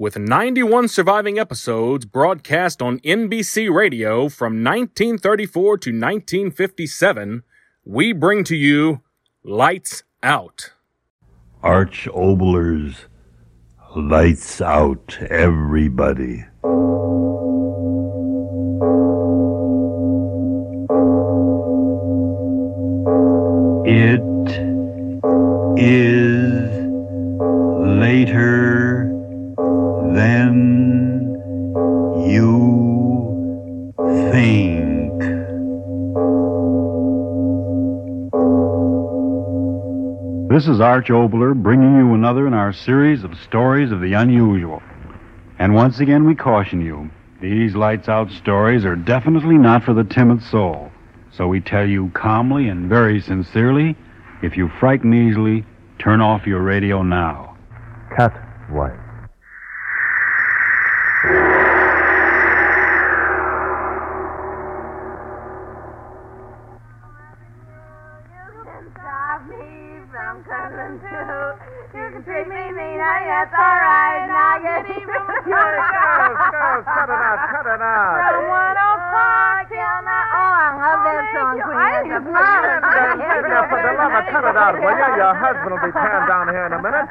with 91 surviving episodes broadcast on NBC Radio from 1934 to 1957, we bring to you Lights Out. Arch Oboler's Lights Out, everybody. It is than you think. This is Arch Oboler bringing you another in our series of stories of the unusual. And once again, we caution you these lights out stories are definitely not for the timid soul. So we tell you calmly and very sincerely if you frighten easily, turn off your radio now. Cat wife. Your husband will be tearing down here in a minute.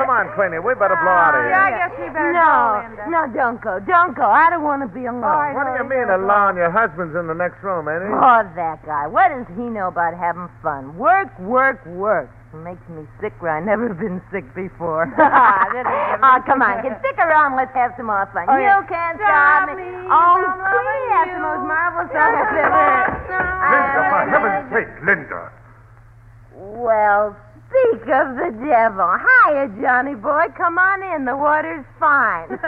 Come on, Queenie, we better blow out of here. Yeah, I guess we better no, no, don't go, don't go. I don't want to be alone. What do you mean alone? Your husband's in the next room, ain't he? Oh, that guy. What does he know about having fun? Work, work, work. It makes me sick where I've never been sick before. oh, come on, kid. Stick around. Let's have some more fun. Oh, you can't stop me. Oh, Queen, that's the most marvelous song I've ever heard. Linda, for heaven's sake, Linda. Well, speak of the devil. Hiya, Johnny boy. Come on in. The water's fine.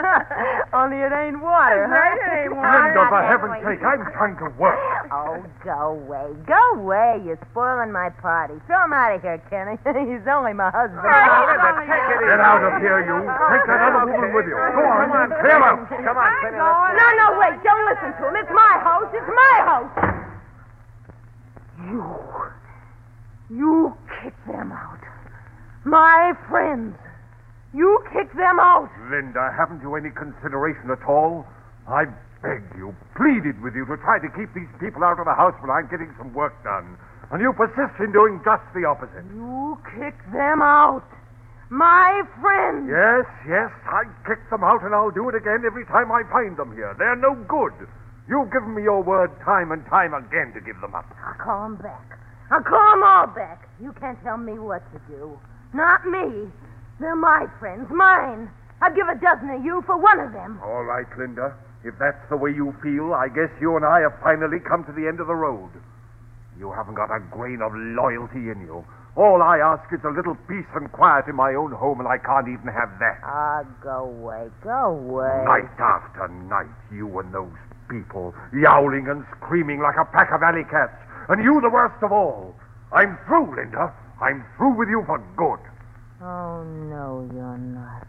Only it ain't water, huh? It ain't water. Linda, for heaven's sake, I'm trying to work. Oh, go away. Go away. You're spoiling my party. Throw him out of here, Kenny. He's only my husband. Linda, take it easy. Get out of here, you. Take that other woman with you. Go on, Come on, clear out. Come on, Queenie, let's No, no, wait. Don't listen to him. It's my house. It's my house. You. You kick them out. My friends. You kick them out. Linda, haven't you any consideration at all? I begged you, pleaded with you to try to keep these people out of the house while I'm getting some work done. And you persist in doing just the opposite. You kick them out. My friends. Yes, yes, I kick them out and I'll do it again every time I find them here. They're no good. You've given me your word time and time again to give them up. I'll call 'em back. I'll call 'em all back. You can't tell me what to do. Not me. They're my friends, mine. I'd give a dozen of you for one of them. All right, Linda. If that's the way you feel, I guess you and I have finally come to the end of the road. You haven't got a grain of loyalty in you. All I ask is a little peace and quiet in my own home, and I can't even have that. Ah, go away. Go away. Night after night, you and those people, yowling and screaming like a pack of alley cats. And you the worst of all. I'm through, Linda. I'm through with you for good. Oh, no, you're not.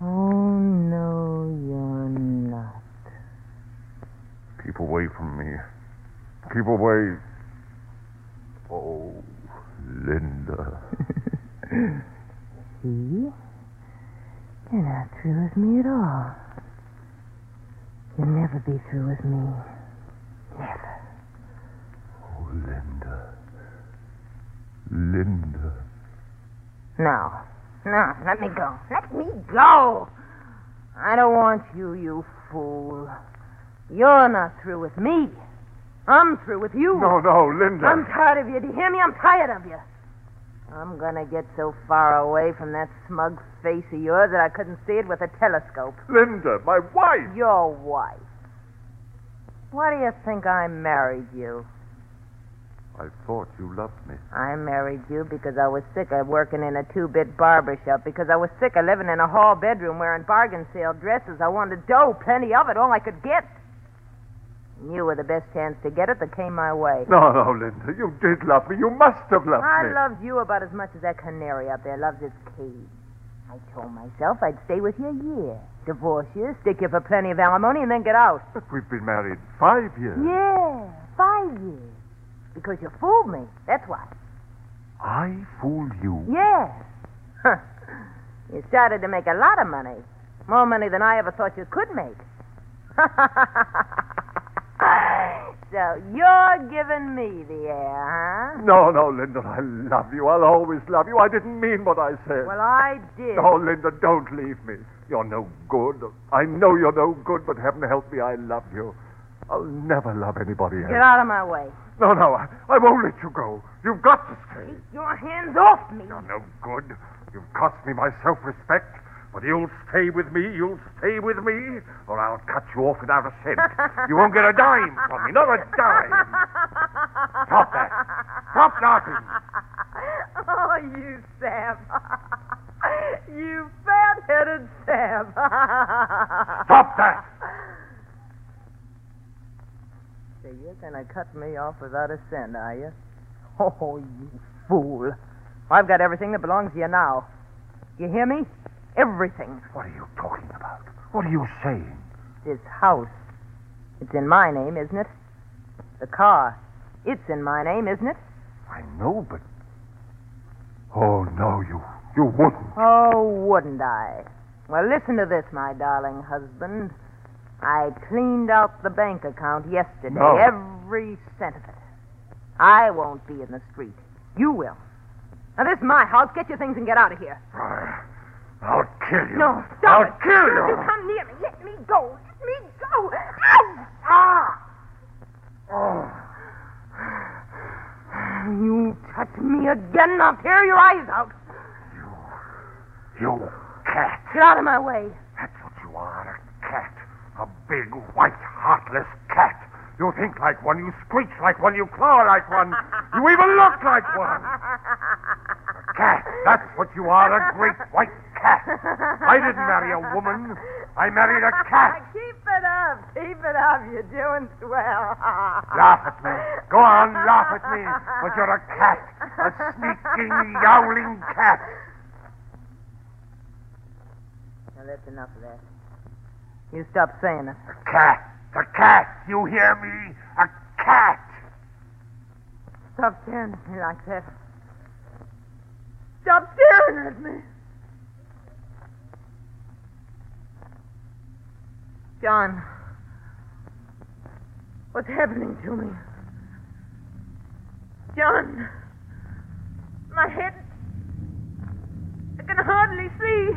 Oh, no, you're not. Keep away from me. Keep away. Oh, Linda. See? You're not through with me at all. You'll never be through with me. Never. Linda. Linda. No. No, let me go. Let me go. I don't want you, you fool. You're not through with me. I'm through with you. No, no, Linda. I'm tired of you. Do you hear me? I'm tired of you. I'm gonna get so far away from that smug face of yours that I couldn't see it with a telescope. Linda, my wife. Your wife. Why do you think I married you? I thought you loved me. I married you because I was sick of working in a two-bit barber shop, because I was sick of living in a hall bedroom wearing bargain sale dresses. I wanted dough, plenty of it, all I could get. And you were the best chance to get it that came my way. No, no, Linda. You did love me. You must have loved I me. I loved you about as much as that canary up there loves its cage. I told myself I'd stay with you a year, divorce you, stick you for plenty of alimony, and then get out. But we've been married five years. Yeah, five years. Because you fooled me. That's why. I fooled you. Yeah. Huh. You started to make a lot of money. More money than I ever thought you could make. so you're giving me the air, huh? No, no, Linda. I love you. I'll always love you. I didn't mean what I said. Well, I did. Oh, Linda, don't leave me. You're no good. I know you're no good, but heaven help me, I love you. I'll never love anybody else. Get out of my way. No, no, I, I won't let you go. You've got to stay. Keep your hands off me. You're no good. You've cost me my self-respect. But you'll stay with me. You'll stay with me, or I'll cut you off without a cent. You won't get a dime from me. Not a dime. Stop that. Stop laughing. Oh, you Sam. you fat-headed Sam. Stop that. So you're going to cut me off without a cent, are you? Oh, you fool. I've got everything that belongs to you now. You hear me? Everything. What are you talking about? What are you saying? This house. It's in my name, isn't it? The car. It's in my name, isn't it? I know, but. Oh, no, you. You wouldn't. Oh, wouldn't I? Well, listen to this, my darling husband. I cleaned out the bank account yesterday, No. every cent of it. I won't be in the street. You will. Now, this is my house. Get your things and get out of here. I'll kill you. No, stop I'll it. kill Don't you. you come near me. Let me go. Let me go. Ow! Ah! Oh. You touch me again, I'll tear your eyes out. You. You cat. Get out of my way. That's what you are, a cat. A big, white, heartless cat. You think like one, you screech like one, you claw like one, you even look like one. A cat. That's what you are, a great white cat. I didn't marry a woman. I married a cat. Keep it up. Keep it up. You're doing swell. Laugh at me. Go on, laugh at me. But you're a cat. A sneaking, yowling cat. Now, that's enough of that. You stop saying it. A cat. A cat. You hear me? A cat. Stop staring at me like that. Stop staring at me. John, what's happening to me? John, my head. I can hardly see.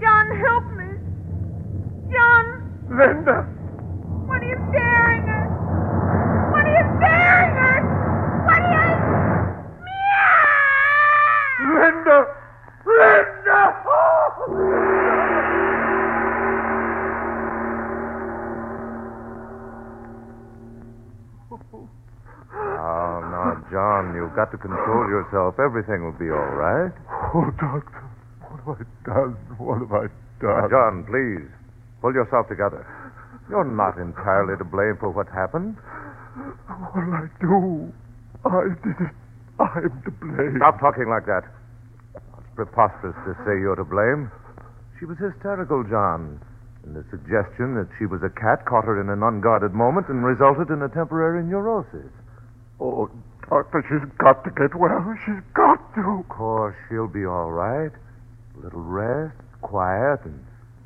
John, help me. John, Linda. what are you staring at? What are you staring at? What are you. Meow! Linda. Linda. Oh, now, John, you've got to control yourself. Everything will be all right. Oh, doctor. What have I done? What have I done? John, please, pull yourself together. You're not entirely to blame for what happened. Did I do? I did it. I'm to blame. Stop talking like that. It's preposterous to say you're to blame. She was hysterical, John. And the suggestion that she was a cat caught her in an unguarded moment and resulted in a temporary neurosis. Oh, doctor, she's got to get well. She's got to. Of course, she'll be all right. A little rest, quiet, and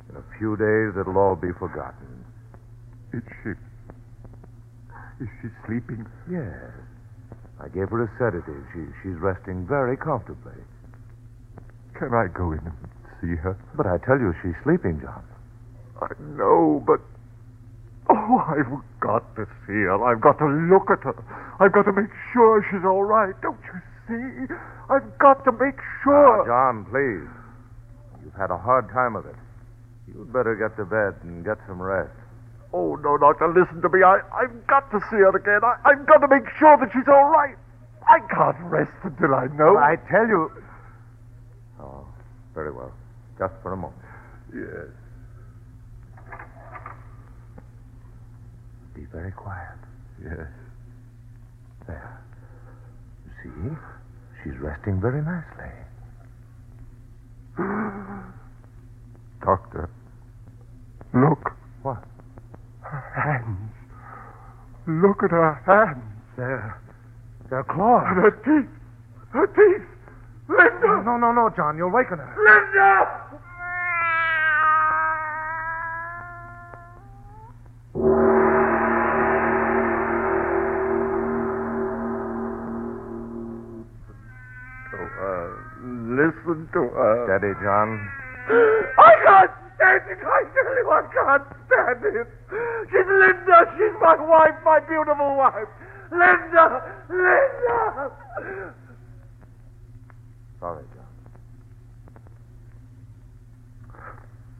in a few days it'll all be forgotten. Is she? Is she sleeping? Yes. I gave her a sedative. She, she's resting very comfortably. Can I go in and see her? But I tell you, she's sleeping, John. I know, but. Oh, I've got to see her. I've got to look at her. I've got to make sure she's all right. Don't you see? I've got to make sure. Now, John, please. You've had a hard time of it. You'd better get to bed and get some rest. Oh, no, Doctor, listen to me. I, I've got to see her again. I, I've got to make sure that she's all right. I can't rest until I know. I tell you. Oh, very well. Just for a moment. Yes. Be very quiet. Yes. There. You see? She's resting very nicely. Doctor, look. What? Her hands. Look at her hands. They're. They're claws. And her teeth. Her teeth. Linda! No, no, no, John. You'll waken her. Linda! Listen to her. Steady, John. I can't I tell you, I can't stand it. She's Linda. She's my wife, my beautiful wife. Linda! Linda! Sorry, John.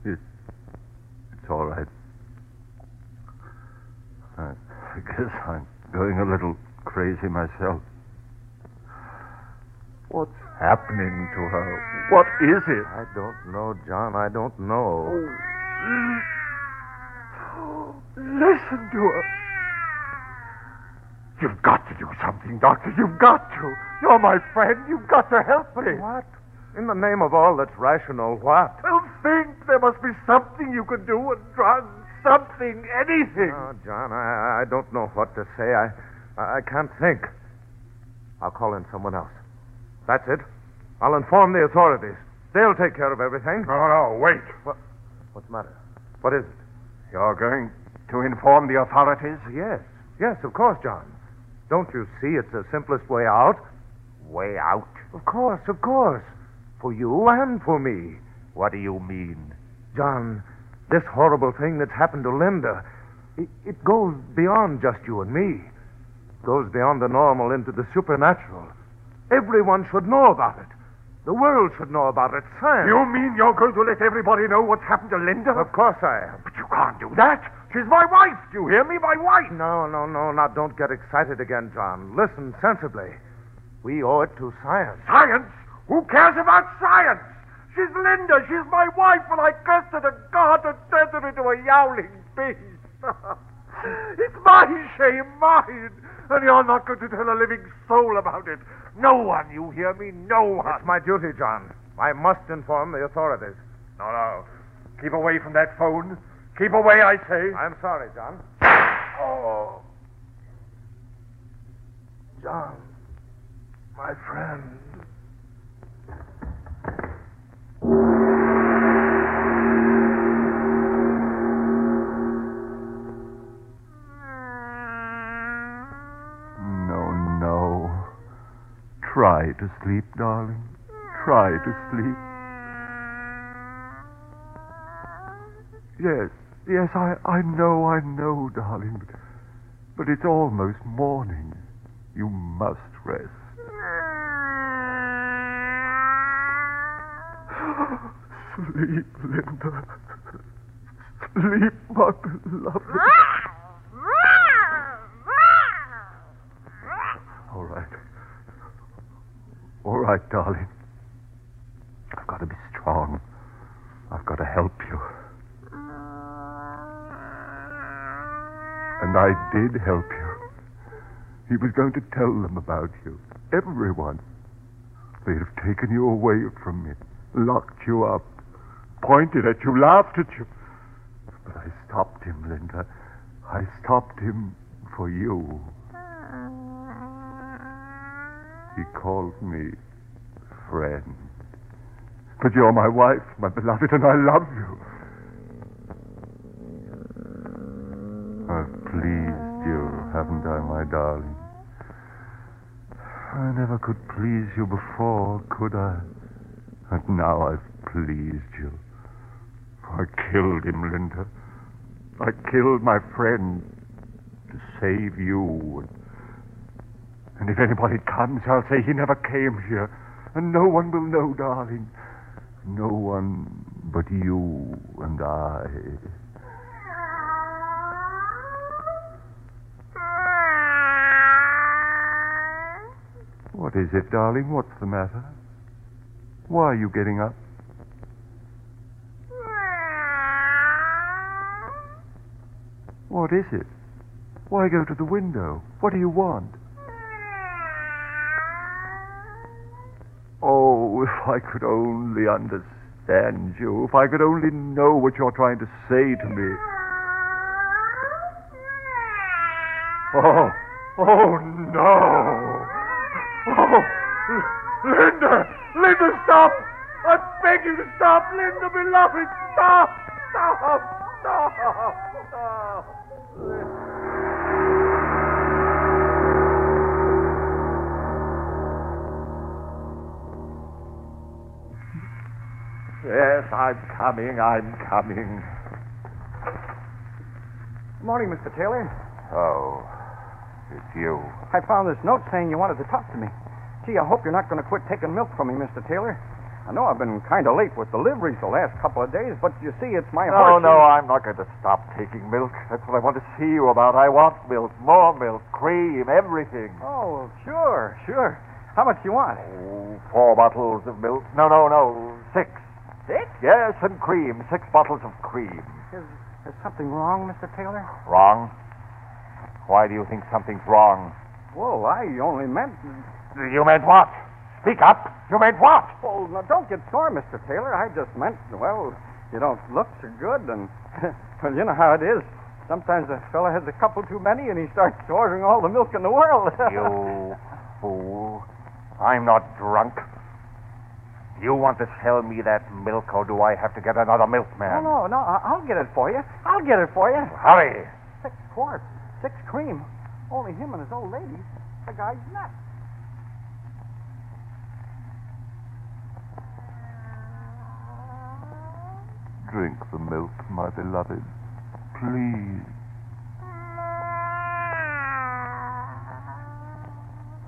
It's all right. I guess I'm going a little crazy myself. What's happening to her? What is it? I don't know, John. I don't know. Oh, listen to her. You've got to do something, Doctor. You've got to. You're my friend. You've got to help me. What? In the name of all that's rational, what? Well, think. There must be something you can do. A drug, something, anything. Oh, John, I, I don't know what to say. I, I can't think. I'll call in someone else. That's it. I'll inform the authorities. They'll take care of everything. No, no, wait. What's the matter? What is it? You're going to inform the authorities? Yes. Yes, of course, John. Don't you see it's the simplest way out? Way out? Of course, of course. For you and for me. What do you mean? John, this horrible thing that's happened to Linda, it, it goes beyond just you and me. It goes beyond the normal into the supernatural. Everyone should know about it. The world should know about it. Science. You mean you're going to let everybody know what's happened to Linda? Of course I am. But you can't do that. She's my wife. Do you hear me? My wife. No, no, no. Now, don't get excited again, John. Listen sensibly. We owe it to science. Science? Who cares about science? She's Linda. She's my wife, and I cursed her to God and turned her into a yowling beast. it's my shame, mine. And you're not going to tell a living soul about it. No one, you hear me? No one. It's my duty, John. I must inform the authorities. No, no. Keep away from that phone. Keep away, I say. I'm sorry, John. Oh. John, my friend. Try to sleep, darling. Try to sleep. Yes, yes, I, I know, I know, darling. But, it's almost morning. You must rest. Sleep, Linda. Sleep, my beloved. All right. All right, darling. I've got to be strong. I've got to help you. And I did help you. He was going to tell them about you. Everyone. They'd have taken you away from me, locked you up, pointed at you, laughed at you. But I stopped him, Linda. I stopped him for you. He called me friend. But you're my wife, my beloved, and I love you. I've pleased you, haven't I, my darling? I never could please you before, could I? And now I've pleased you. I killed him, Linda. I killed my friend to save you. And if anybody comes, I'll say he never came here and no one will know, darling. No one but you and I. What is it, darling? What's the matter? Why are you getting up? What is it? Why go to the window? What do you want? If I could only understand you, if I could only know what you're trying to say to me. Oh, oh no! Oh, Linda! Linda, stop! I beg you to stop, Linda, beloved! Stop! Stop! Stop! Stop! Yes, I'm coming, I'm coming. Good morning, Mr. Taylor. Oh, it's you. I found this note saying you wanted to talk to me. Gee, I hope you're not going to quit taking milk from me, Mr. Taylor. I know I've been kind of late with deliveries the last couple of days, but you see, it's my No, horse. no, I'm not going to stop taking milk. That's what I want to see you about. I want milk, more milk, cream, everything. Oh, sure, sure. How much do you want? Oh, four bottles of milk. No, no, no, six. Six? Yes, and cream. Six bottles of cream. Is, is something wrong, Mr. Taylor? Wrong? Why do you think something's wrong? Well, I only meant. You meant what? Speak up. You meant what? Oh, now don't get sore, Mr. Taylor. I just meant, well, you don't look so good, and well, you know how it is. Sometimes a fellow has a couple too many, and he starts ordering all the milk in the world. You fool. I'm not drunk. You want to sell me that milk, or do I have to get another no, milkman? no, no. I- I'll get it for you. I'll get it for you. Hurry. Six quarts, six cream. Only him and his old lady. The guy's nuts. Drink the milk, my beloved. Please.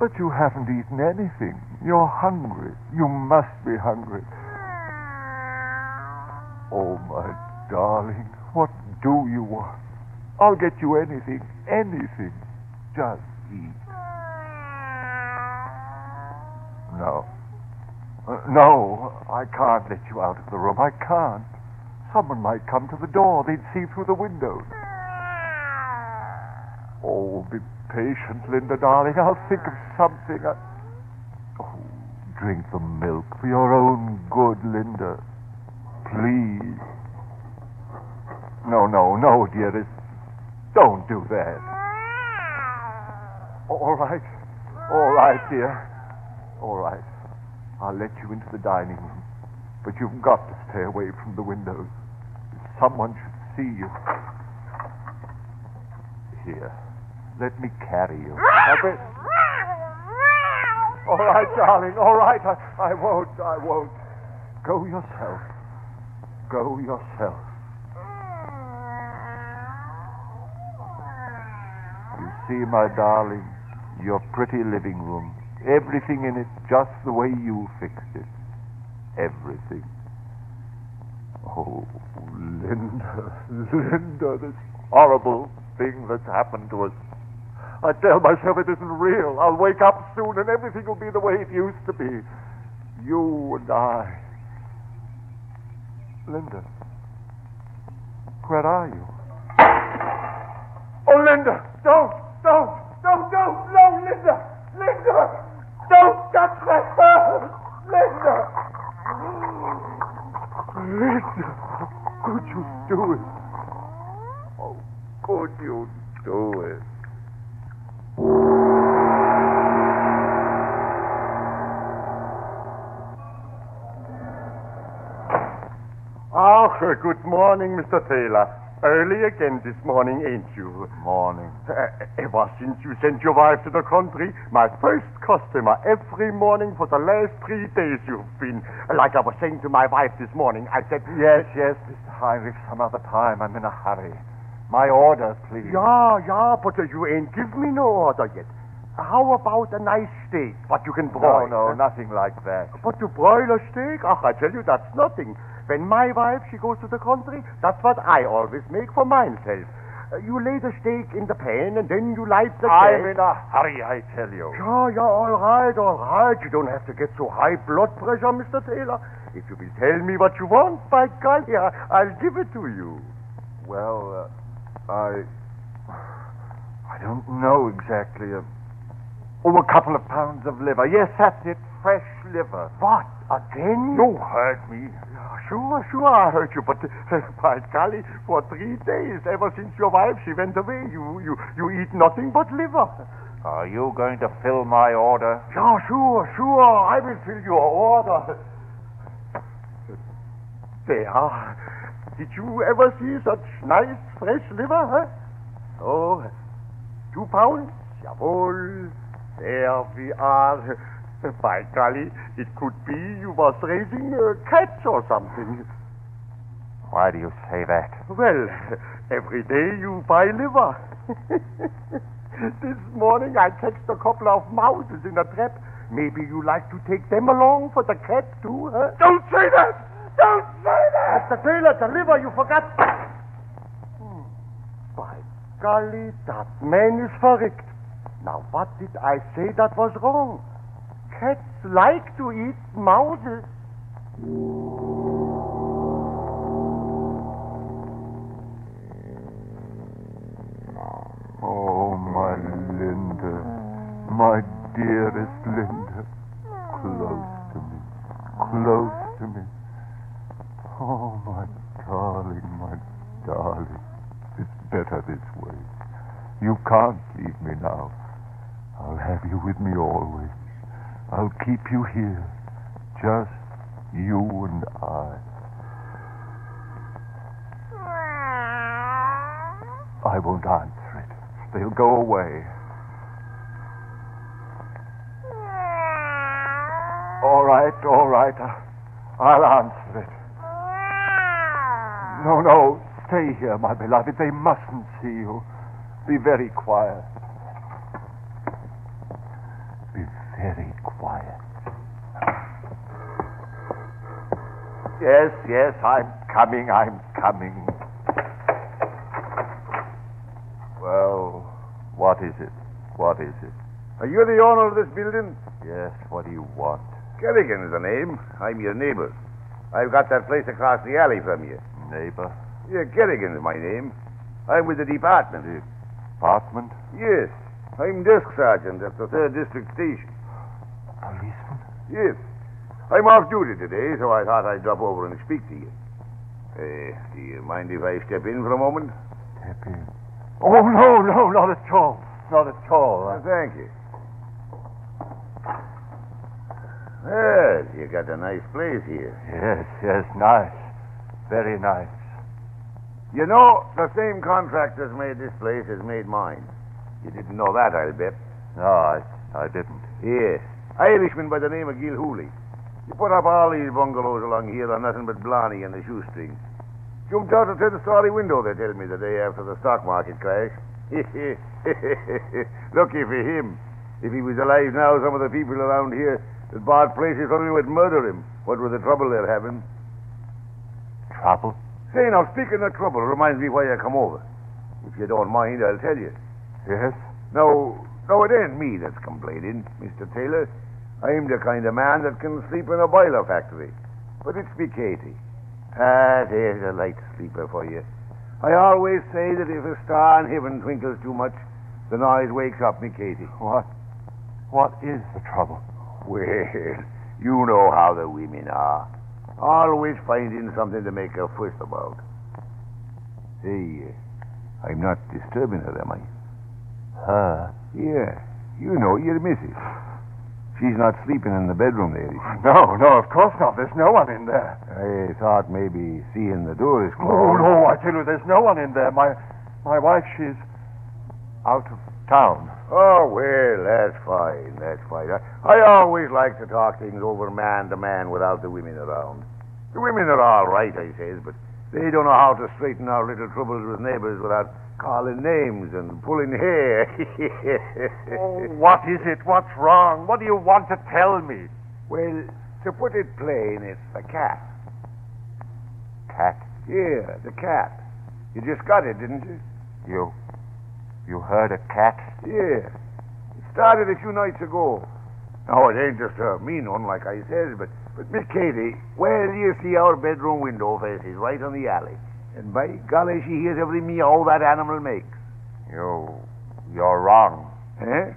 But you haven't eaten anything. You're hungry. You must be hungry. Oh, my darling, what do you want? I'll get you anything, anything. Just eat. No. Uh, no, I can't let you out of the room. I can't. Someone might come to the door. They'd see through the windows. Oh, be patient, Linda, darling. I'll think of something. I... Oh, drink the milk for your own good, Linda. Please. No, no, no, dearest. Don't do that. All right. All right, dear. All right. I'll let you into the dining room. But you've got to stay away from the windows. If someone should see you. Here. Let me carry you. All right, darling. All right. I, I won't. I won't. Go yourself. Go yourself. You see, my darling, your pretty living room. Everything in it just the way you fixed it. Everything. Oh, Linda, Linda, this horrible thing that's happened to us. I tell myself it isn't real. I'll wake up soon and everything will be the way it used to be. You and I. Linda, where are you? Oh, Linda, don't, don't, don't, don't, no, Linda, Linda, don't touch that bird, Linda. Linda, could you do it? Morning, Mr. Taylor. Early again this morning, ain't you? Morning. Uh, ever since you sent your wife to the country, my first customer every morning for the last three days you've been. Like I was saying to my wife this morning, I said, Yes, yes, Mr. Heinrich, some other time. I'm in a hurry. My order, please. Yeah, yeah, but uh, you ain't give me no order yet. How about a nice steak, what you can No, broil? no, nothing like that. But to broil a steak? Ach, I tell you, that's nothing. When my wife, she goes to the country, that's what I always make for myself. Uh, you lay the steak in the pan and then you light the I'm in a hurry, I tell you. Yeah, yeah, all right, all right. You don't have to get so high blood pressure, Mr. Taylor. If you will tell me what you want, by golly, I- I'll give it to you. Well, uh, I. I don't know exactly. Uh, oh, a couple of pounds of liver. Yes, that's it. Fresh liver. What? Again? You heard me. Sure, sure, I heard you, but uh, by golly, for three days, ever since your wife she went away, you you you eat nothing but liver. Are you going to fill my order? Yeah, sure, sure, I will fill your order. There. Did you ever see such nice fresh liver, huh? Oh, two pounds? Jawohl. There we are. By golly, it could be you was raising a cat or something. Why do you say that? Well, every day you buy liver. this morning I catched a couple of mouses in a trap. Maybe you like to take them along for the cat too, huh? Don't say that! Don't say that! Mr. Taylor, the liver you forgot. Hmm. By golly, that man is verrückt. Now, what did I say that was wrong? Cats like to eat mouses. Oh, my Linda, my dearest Linda, close to me, close to me. Oh, my darling, my darling, it's better this way. You can't leave me now. I'll have you with me always. I'll keep you here, just you and I. I won't answer it. They'll go away. All right, all right. I'll answer it. No, no, stay here, my beloved. They mustn't see you. Be very quiet. Be very Yes, yes, I'm coming, I'm coming. Well, what is it? What is it? Are you the owner of this building? Yes, what do you want? Kerrigan's the name. I'm your neighbor. I've got that place across the alley from you. Neighbor? Yeah, Kerrigan's my name. I'm with the department. Apartment? Yes. I'm desk sergeant at the third district station. Policeman? Yes. I'm off duty today, so I thought I'd drop over and speak to you. Uh, do you mind if I step in for a moment? Step in. Oh, no, no, not at all. Not at all. Uh, thank you. Well, you got a nice place here. Yes, yes, nice. Very nice. You know, the same contractors made this place as made mine. You didn't know that, I'll bet. No, I, I didn't. Yes. Irishman by the name of Gil Hooley. He put up all these bungalows along here on nothing but Blarney and the shoestring. Jumped out a ten-story window, they tell me, the day after the stock market crash. Lucky for him. If he was alive now, some of the people around here that bought places from him would murder him. What with the trouble they're having. Trouble? Say, now, speaking of trouble, reminds me why I come over. If you don't mind, I'll tell you. Yes? No, no, it ain't me that's complaining, Mr. Taylor. I'm the kind of man that can sleep in a boiler factory. But it's me Katie. Ah, there's a light sleeper for you. I always say that if a star in heaven twinkles too much, the noise wakes up me Katie. What? What is the trouble? Well, you know how the women are. Always finding something to make a fuss about. Hey, uh, I'm not disturbing her, am I? Her? Yeah, you know, your missus. She's not sleeping in the bedroom there, is she? No, no, of course not. There's no one in there. I thought maybe seeing the door is closed. Oh, no, I tell you, there's no one in there. My, my wife, she's out of town. Oh, well, that's fine. That's fine. I, I always like to talk things over man to man without the women around. The women are all right, I says, but they don't know how to straighten our little troubles with neighbors without calling names and pulling hair. Oh, what is it? What's wrong? What do you want to tell me? Well, to put it plain, it's the cat. Cat? Yeah, the cat. You just got it, didn't you? You. You heard a cat? Yeah. It started a few nights ago. Now, it ain't just a mean one, like I said, but, but Miss Katie, well, you see our bedroom window faces right on the alley. And by golly, she hears every meow that animal makes. You. You're wrong. Eh?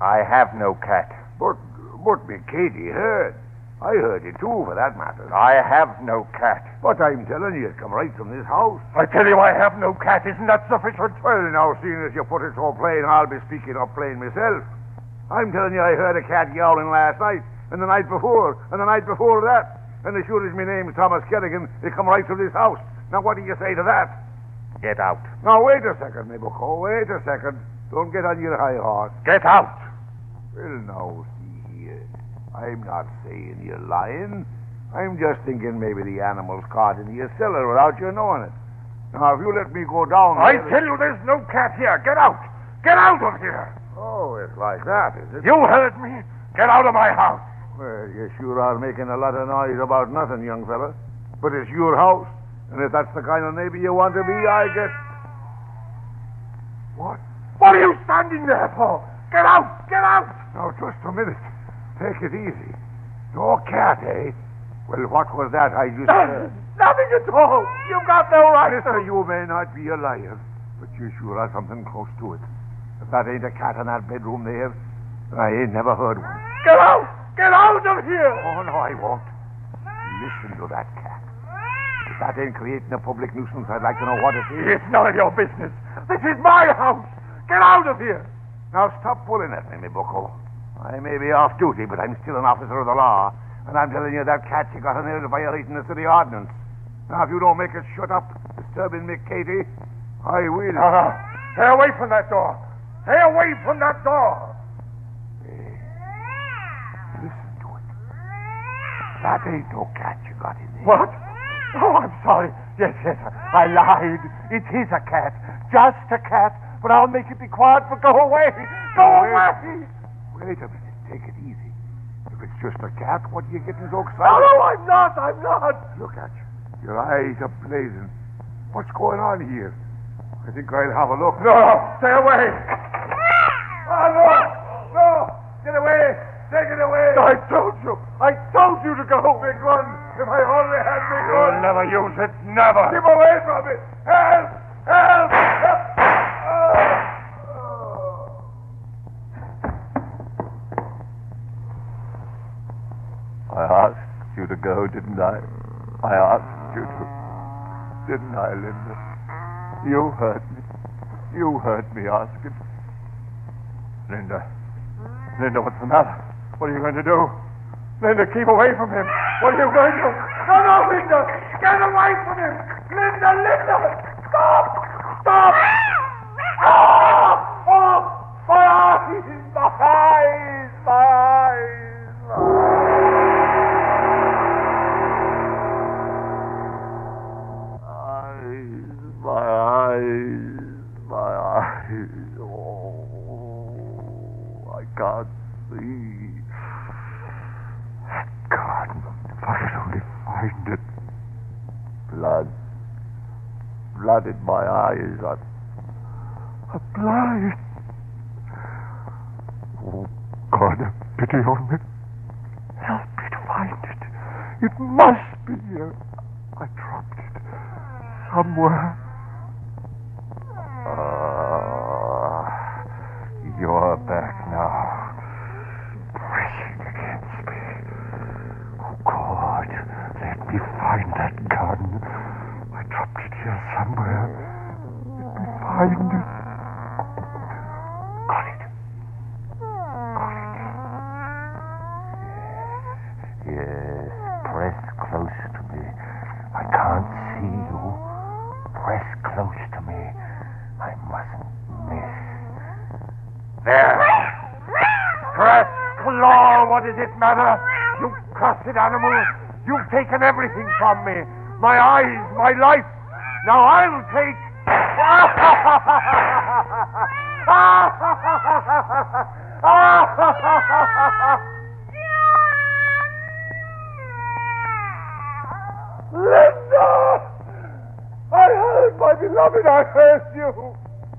I have no cat. But, but Miss Katie heard. I heard it too, for that matter. I have no cat. But I'm telling you, it come right from this house. I tell you I have no cat. Isn't that sufficient? Well, now, seeing as you put it so plain, I'll be speaking up plain myself. I'm telling you, I heard a cat yowling last night, and the night before, and the night before that. And as sure as my name's Thomas Kerrigan, it come right from this house. Now, what do you say to that? Get out. Now, wait a second, my bucko. Wait a second. Don't get on your high horse. Get out. Well, now, see here. I'm not saying you're lying. I'm just thinking maybe the animal's caught in your cellar without you knowing it. Now, if you let me go down I there- tell you there's no cat here. Get out. Get out of here. Oh, it's like that, is it? You heard me. Get out of my house. Well, you sure are making a lot of noise about nothing, young fella. But it's your house, and if that's the kind of neighbor you want to be, I guess. What? What are you standing there for? Get out. Get out. Now, just a minute. Take it easy. No cat, eh? Well, what was that I just heard? Nothing at all. You've got no right Mister, to. you may not be a liar, but you sure are something close to it. If that ain't a cat in that bedroom there, I ain't never heard one. Get out. Get out of here. Oh, no, I won't. Listen to that cat. If that ain't creating a public nuisance, I'd like to know what it is. It's none of your business. This is my house. Get out of here. Now stop pulling at me, me bucko. I may be off duty, but I'm still an officer of the law. And I'm telling you, that cat you got there is violating the city ordinance. Now, if you don't make it shut up, disturbing me, Katie, I will. No. Stay away from that door. Stay away from that door. Listen to it. That ain't no cat you got in there. What? Oh, I'm sorry. Yes, yes, I lied. It is a cat. Just a cat. But I'll make it be quiet, but go away. Go away. Wait a minute. Take it easy. If it's just a cat, what are you getting so excited? no, no, I'm not. I'm not. Look at you. Your eyes are blazing. What's going on here? I think I'll have a look. No, stay away. Oh, no. No. Get away. Take it away. I told you. I told you to go. Big gun. If I only had big gun. You'll never use it. Never. Keep away from it. Help! Help! Help! I asked you to go, didn't I? I asked you to. Didn't I, Linda? You heard me. You heard me asking. Linda. Linda, what's the matter? What are you going to do? Linda, keep away from him. What are you going to do? No, no, Linda. Get away from him. Linda, Linda. Stop. Stop. Oh, Blood in my eyes. I'm, I'm blind. Oh, God, have pity on me. Help me to find it. It must be here. I dropped it somewhere. Ah, you're back now, pressing against me. Oh God, let me find that gun. I dropped it here somewhere. Let me find it. Got it. Got it. Yes, yes. Press close to me. I can't see you. Press close to me. I mustn't miss. There. Press, claw, what does it matter? You cursed animal. You've taken everything from me. My eyes, my life. Now I'll take... Linda! I heard my beloved, I heard you.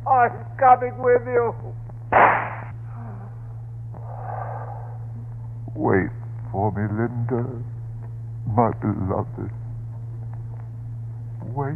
I'm coming with you. Wait for me, Linda, my beloved. Wait.